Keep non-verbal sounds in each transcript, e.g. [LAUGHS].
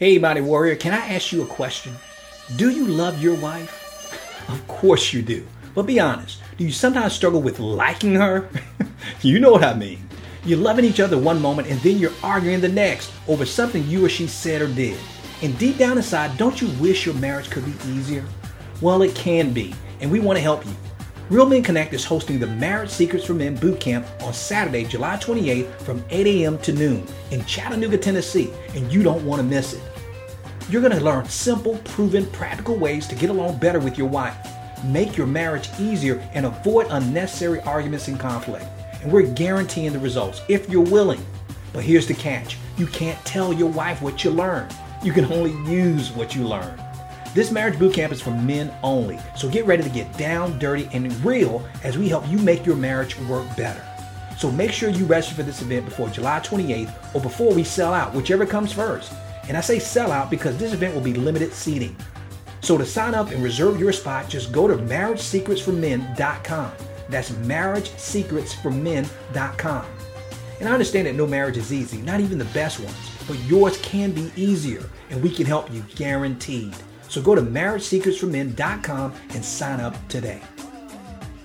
Hey, Mighty Warrior, can I ask you a question? Do you love your wife? [LAUGHS] Of course you do. But be honest, do you sometimes struggle with liking her? [LAUGHS] you know what I mean. You're loving each other one moment and then you're arguing the next over something you or she said or did. And deep down inside, don't you wish your marriage could be easier? Well, it can be, and we want to help you. Real Men Connect is hosting the Marriage Secrets for Men Boot Camp on Saturday, July 28th from 8 a.m. to noon in Chattanooga, Tennessee, and you don't want to miss it. You're going to learn simple, proven, practical ways to get along better with your wife, make your marriage easier, and avoid unnecessary arguments and conflict. And we're guaranteeing the results if you're willing. But here's the catch you can't tell your wife what you learned, you can only use what you learn. This marriage boot camp is for men only, so get ready to get down, dirty, and real as we help you make your marriage work better. So make sure you register for this event before July 28th or before we sell out, whichever comes first. And I say sell out because this event will be limited seating. So to sign up and reserve your spot, just go to marriagesecretsformen.com. That's marriagesecretsformen.com. And I understand that no marriage is easy, not even the best ones, but yours can be easier, and we can help you guaranteed. So go to marriagesecretsformen.com and sign up today.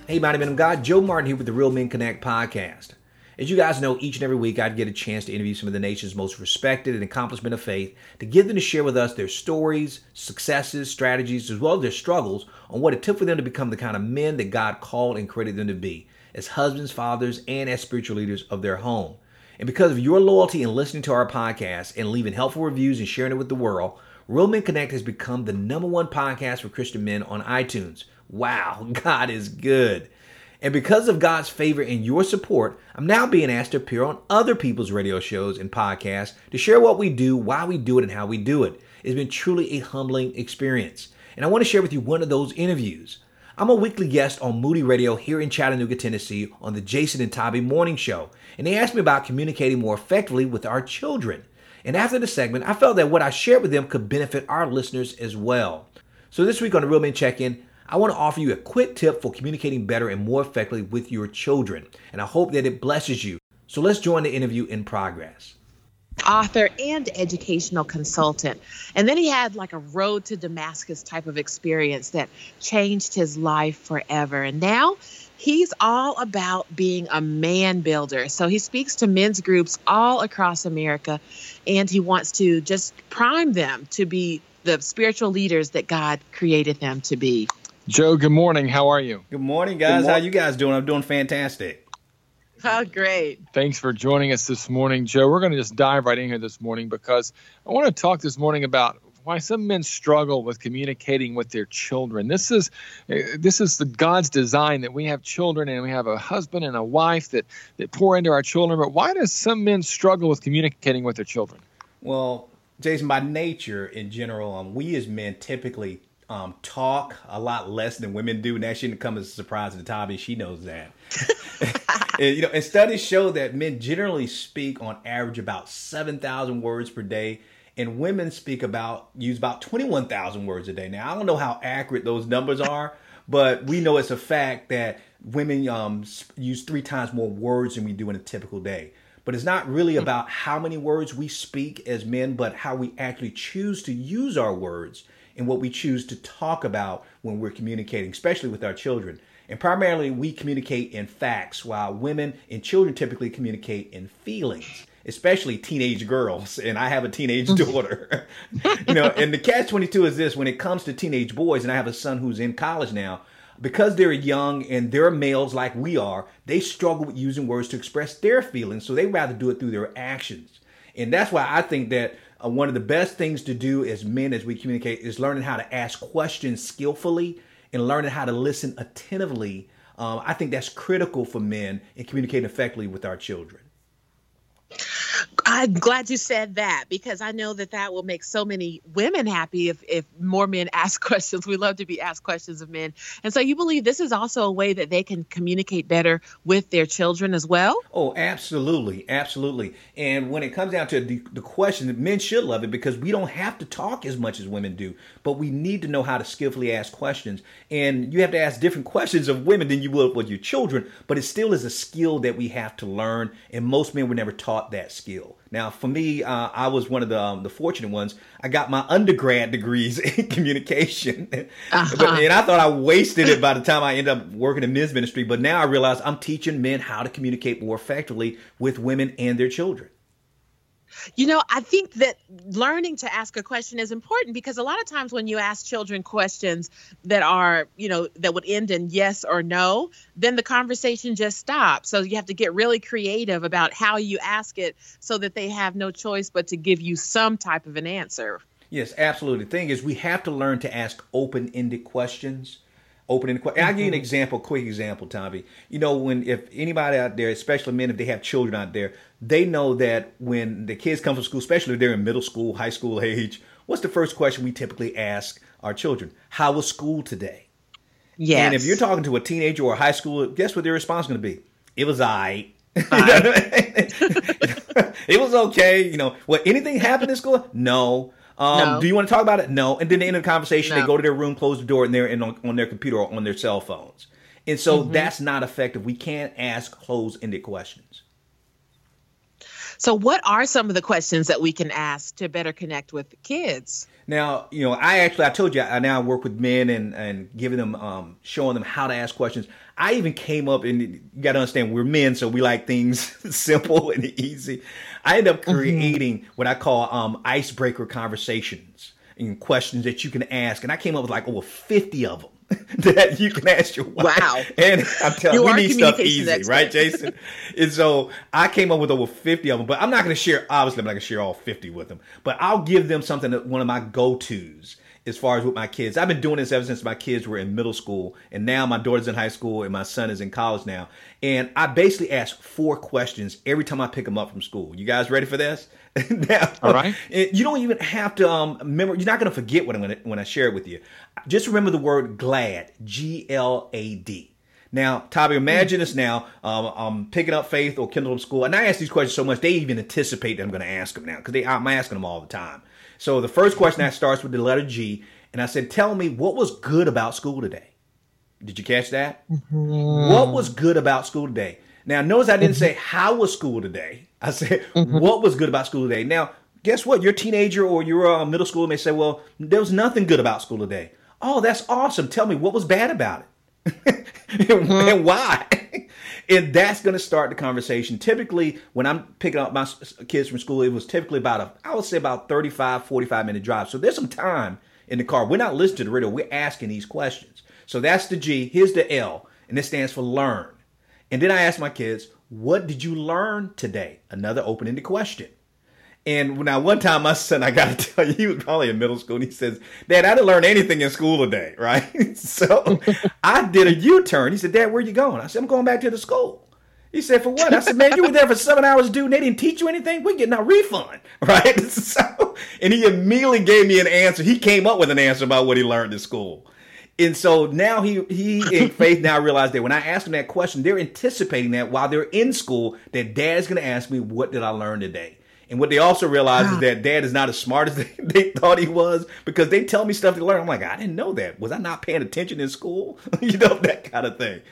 Hey, mighty men of God, Joe Martin here with the Real Men Connect podcast. As you guys know, each and every week I'd get a chance to interview some of the nation's most respected and accomplished men of faith to give them to share with us their stories, successes, strategies, as well as their struggles on what it took for them to become the kind of men that God called and created them to be as husbands, fathers, and as spiritual leaders of their home. And because of your loyalty in listening to our podcast and leaving helpful reviews and sharing it with the world, Real Men Connect has become the number one podcast for Christian men on iTunes. Wow, [LAUGHS] God is good. And because of God's favor and your support, I'm now being asked to appear on other people's radio shows and podcasts to share what we do, why we do it, and how we do it. It's been truly a humbling experience. And I want to share with you one of those interviews. I'm a weekly guest on Moody Radio here in Chattanooga, Tennessee on the Jason and Tabby Morning Show. And they asked me about communicating more effectively with our children. And after the segment, I felt that what I shared with them could benefit our listeners as well. So this week on the Real Men Check In, I want to offer you a quick tip for communicating better and more effectively with your children. And I hope that it blesses you. So let's join the interview in progress author and educational consultant. And then he had like a road to Damascus type of experience that changed his life forever. And now he's all about being a man builder. So he speaks to men's groups all across America and he wants to just prime them to be the spiritual leaders that God created them to be. Joe, good morning. How are you? Good morning, guys. Good How you guys doing? I'm doing fantastic. Oh, great. Thanks for joining us this morning, Joe. We're going to just dive right in here this morning because I want to talk this morning about why some men struggle with communicating with their children. This is this is the God's design that we have children and we have a husband and a wife that that pour into our children. But why does some men struggle with communicating with their children? Well, Jason, by nature in general, um, we as men typically um, talk a lot less than women do, and that shouldn't come as a surprise to Tommy. She knows that. [LAUGHS] and, you know, and studies show that men generally speak on average about seven thousand words per day, and women speak about use about twenty one thousand words a day. Now, I don't know how accurate those numbers are, but we know it's a fact that women um, use three times more words than we do in a typical day. But it's not really about how many words we speak as men, but how we actually choose to use our words and what we choose to talk about when we're communicating, especially with our children. And primarily, we communicate in facts, while women and children typically communicate in feelings, especially teenage girls. [LAUGHS] And I have a teenage [LAUGHS] daughter. [LAUGHS] you know, and the catch 22 is this when it comes to teenage boys, and I have a son who's in college now, because they're young and they're males like we are, they struggle with using words to express their feelings. So they rather do it through their actions. And that's why I think that uh, one of the best things to do as men as we communicate is learning how to ask questions skillfully and learning how to listen attentively. Um, I think that's critical for men in communicating effectively with our children. I'm glad you said that because I know that that will make so many women happy if, if more men [LAUGHS] ask questions. We love to be asked questions of men. And so you believe this is also a way that they can communicate better with their children as well? Oh, absolutely. Absolutely. And when it comes down to the, the question, men should love it because we don't have to talk as much as women do, but we need to know how to skillfully ask questions. And you have to ask different questions of women than you would with your children, but it still is a skill that we have to learn. And most men were never taught that skill. Now, for me, uh, I was one of the um, the fortunate ones. I got my undergrad degrees [LAUGHS] in communication, uh-huh. but, and I thought I wasted it by the time I ended up working in men's ministry. But now I realize I'm teaching men how to communicate more effectively with women and their children. You know, I think that learning to ask a question is important because a lot of times when you ask children questions that are, you know, that would end in yes or no, then the conversation just stops. So you have to get really creative about how you ask it so that they have no choice but to give you some type of an answer. Yes, absolutely. The thing is, we have to learn to ask open ended questions opening the question. I'll give you an mm-hmm. example, quick example, Tommy. You know, when if anybody out there, especially men, if they have children out there, they know that when the kids come from school, especially if they're in middle school, high school age, what's the first question we typically ask our children? How was school today? Yes. And if you're talking to a teenager or a high schooler, guess what their response is going to be? It was I. [LAUGHS] it was okay. You know, what anything happened in school? No. Um, no. Do you want to talk about it? No. And then they end the conversation. No. They go to their room, close the door, and they're in on, on their computer or on their cell phones. And so mm-hmm. that's not effective. We can't ask closed-ended questions. So, what are some of the questions that we can ask to better connect with kids? Now, you know, I actually I told you I now work with men and and giving them um, showing them how to ask questions. I even came up and you got to understand we're men, so we like things [LAUGHS] simple and easy. I end up mm-hmm. creating mm-hmm. what I call um, icebreaker conversations and questions that you can ask, and I came up with like over fifty of them. [LAUGHS] that you can ask your wife. Wow. And I'm telling you, we need stuff easy, expert. right, Jason? and so I came up with over 50 of them, but I'm not going to share, obviously, I'm not going to share all 50 with them, but I'll give them something that one of my go tos as far as with my kids. I've been doing this ever since my kids were in middle school, and now my daughter's in high school and my son is in college now. And I basically ask four questions every time I pick them up from school. You guys ready for this? [LAUGHS] now, All right. You don't even have to um, remember. You're not going to forget what I'm going to when I share it with you. Just remember the word glad. G L A D. Now, Tommy, imagine this now. Um, I'm picking up Faith or from school, and I ask these questions so much they even anticipate that I'm going to ask them now because I'm asking them all the time. So the first question that starts with the letter G, and I said, "Tell me what was good about school today." Did you catch that? Mm-hmm. What was good about school today? Now, notice I didn't mm-hmm. say how was school today. I said mm-hmm. what was good about school today. Now, guess what? Your teenager or your uh, middle schooler may say, "Well, there was nothing good about school today." Oh, that's awesome. Tell me what was bad about it. [LAUGHS] Mm-hmm. and why? and that's going to start the conversation. Typically, when I'm picking up my kids from school, it was typically about a, I would say about 35, 45 minute drive. So there's some time in the car. We're not listening to the radio. We're asking these questions. So that's the G. Here's the L, and this stands for learn. And then I ask my kids, what did you learn today? Another open-ended question. And now, one time, my son, I got to [LAUGHS] tell you, he was probably in middle school, and he says, Dad, I didn't learn anything in school today, [LAUGHS] right? so [LAUGHS] I did a U turn. He said, Dad, where are you going? I said, I'm going back to the school. He said, for what? I said, man, you were there for seven hours, dude, and they didn't teach you anything? We're getting our refund, right? so, and he immediately gave me an answer. He came up with an answer about what he learned in school. And so now he he in Faith now realized that when I ask them that question, they're anticipating that while they're in school, that dad's gonna ask me, what did I learn today? And what they also realize is that dad is not as smart as [LAUGHS] they, they, thought he was because they tell me stuff to learn. I'm like, I didn't know that. Was I not paying attention in school? [LAUGHS] you know, that kind of thing.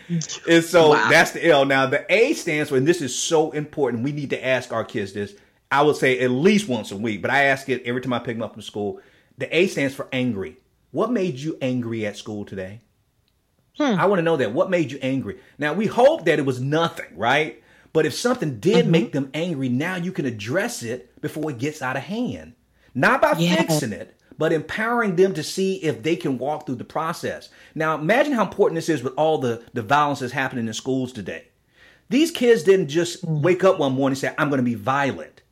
And so wow. that's the L. Now, the A stands for, and this is so important. We need to ask our kids this. I would say at least once a week, but I ask it every time I pick them up from school. The A stands for angry. What made you angry at school today? Hmm. I want to know that. What made you angry? Now, we hope that it was nothing, right? But if something did mm-hmm. make them angry, now you can address it before it gets out of hand. Not by yeah. fixing it, but empowering them to see if they can walk through the process. Now, imagine how important this is with all the, the violence that's happening in schools today. These kids didn't just mm. wake up one morning and say, I'm going to be violent.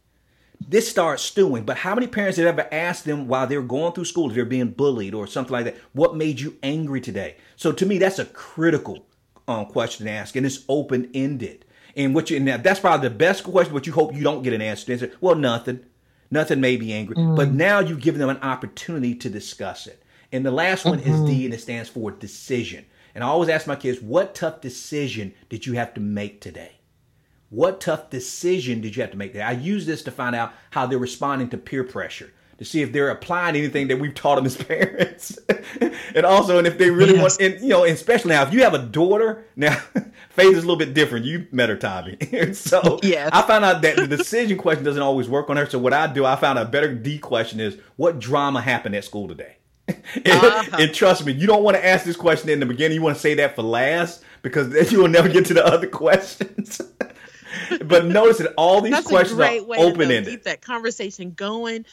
This starts stewing. But how many parents have ever asked them while they're going through school, if they're being bullied or something like that, what made you angry today? So to me, that's a critical um, question to ask, and it's open ended. And what you and that's probably the best question, but you hope you don't get an answer. Answer, well, nothing. Nothing may be angry. Mm. But now you've given them an opportunity to discuss it. And the last one mm-hmm. is D and it stands for decision. And I always ask my kids, what tough decision did you have to make today? What tough decision did you have to make today? I use this to find out how they're responding to peer pressure to see if they're applying anything that we've taught them as [LAUGHS] parents. and also, and if they really yes. want, and you know, especially now, if you have a daughter, now [LAUGHS] Faith is a little bit different. You met her, Tommy. [LAUGHS] so yes. I found out that the decision question doesn't always work on her. So what I do, I found a better D question is what drama happened at school today? and, uh-huh. and, trust me, you don't want to ask this question in the beginning. You want to say that for last because then you will never get to the other questions. but notice that all these That's questions are open ended. Keep that conversation going.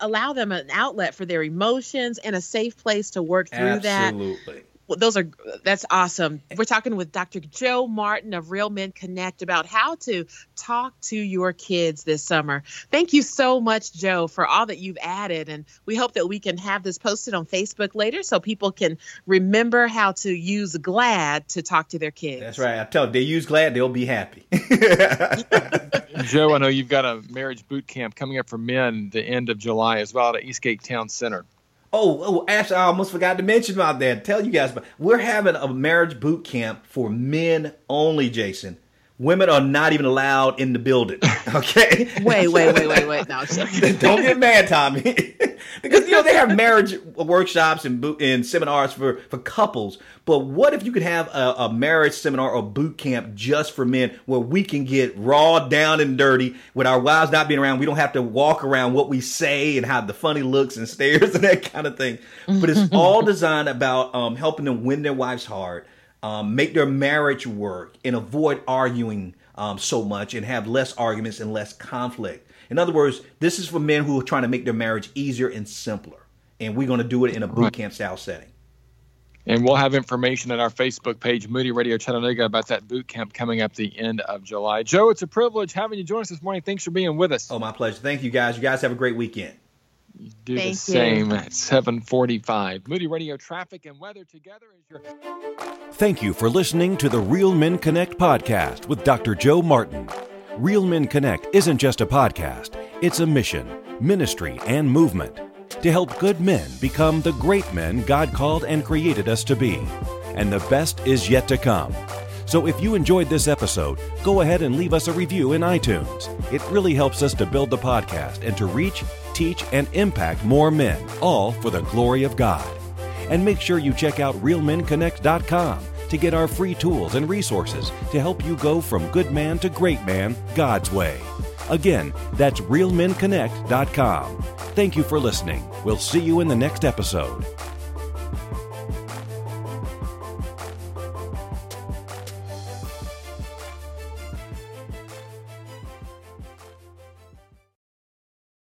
Allow them an outlet for their emotions and a safe place to work through Absolutely. that. Absolutely those are that's awesome. We're talking with Dr. Joe Martin of Real Men Connect about how to talk to your kids this summer. Thank you so much, Joe, for all that you've added, and we hope that we can have this posted on Facebook later so people can remember how to use GLAD to talk to their kids. That's right. I tell them they use GLAD, they'll be happy. [LAUGHS] Joe, I know you've got a marriage boot camp coming up for men the end of July as well at Eastgate Town Center. Oh, oh, actually, I almost forgot to mention about that. Tell you guys, but we're having a marriage boot camp for men only, Jason. Women are not even allowed in the building. [LAUGHS] Okay. wait, wait, wait, wait, wait. No, [LAUGHS] don't get mad, Tommy. [LAUGHS] because you know they have marriage workshops and boot and seminars for for couples. But what if you could have a, a marriage seminar or boot camp just for men, where we can get raw, down and dirty with our wives not being around? We don't have to walk around what we say and have the funny looks and stares and that kind of thing. But it's all designed about um, helping them win their wives' heart um, make their marriage work and avoid arguing um, so much and have less arguments and less conflict. In other words, this is for men who are trying to make their marriage easier and simpler. And we're going to do it in a boot camp style setting. And we'll have information at our Facebook page, Moody Radio Chattanooga, about that boot camp coming up the end of July. Joe, it's a privilege having you join us this morning. Thanks for being with us. Oh, my pleasure. Thank you, guys. You guys have a great weekend. You do Thank the same you. at 745. Moody Radio traffic and weather together is your. Thank you for listening to the Real Men Connect podcast with Dr. Joe Martin. Real Men Connect isn't just a podcast, it's a mission, ministry, and movement to help good men become the great men God called and created us to be. And the best is yet to come. So if you enjoyed this episode, go ahead and leave us a review in iTunes. It really helps us to build the podcast and to reach, teach, and impact more men, all for the glory of God. And make sure you check out realmenconnect.com to get our free tools and resources to help you go from good man to great man God's way. Again, that's realmenconnect.com. Thank you for listening. We'll see you in the next episode.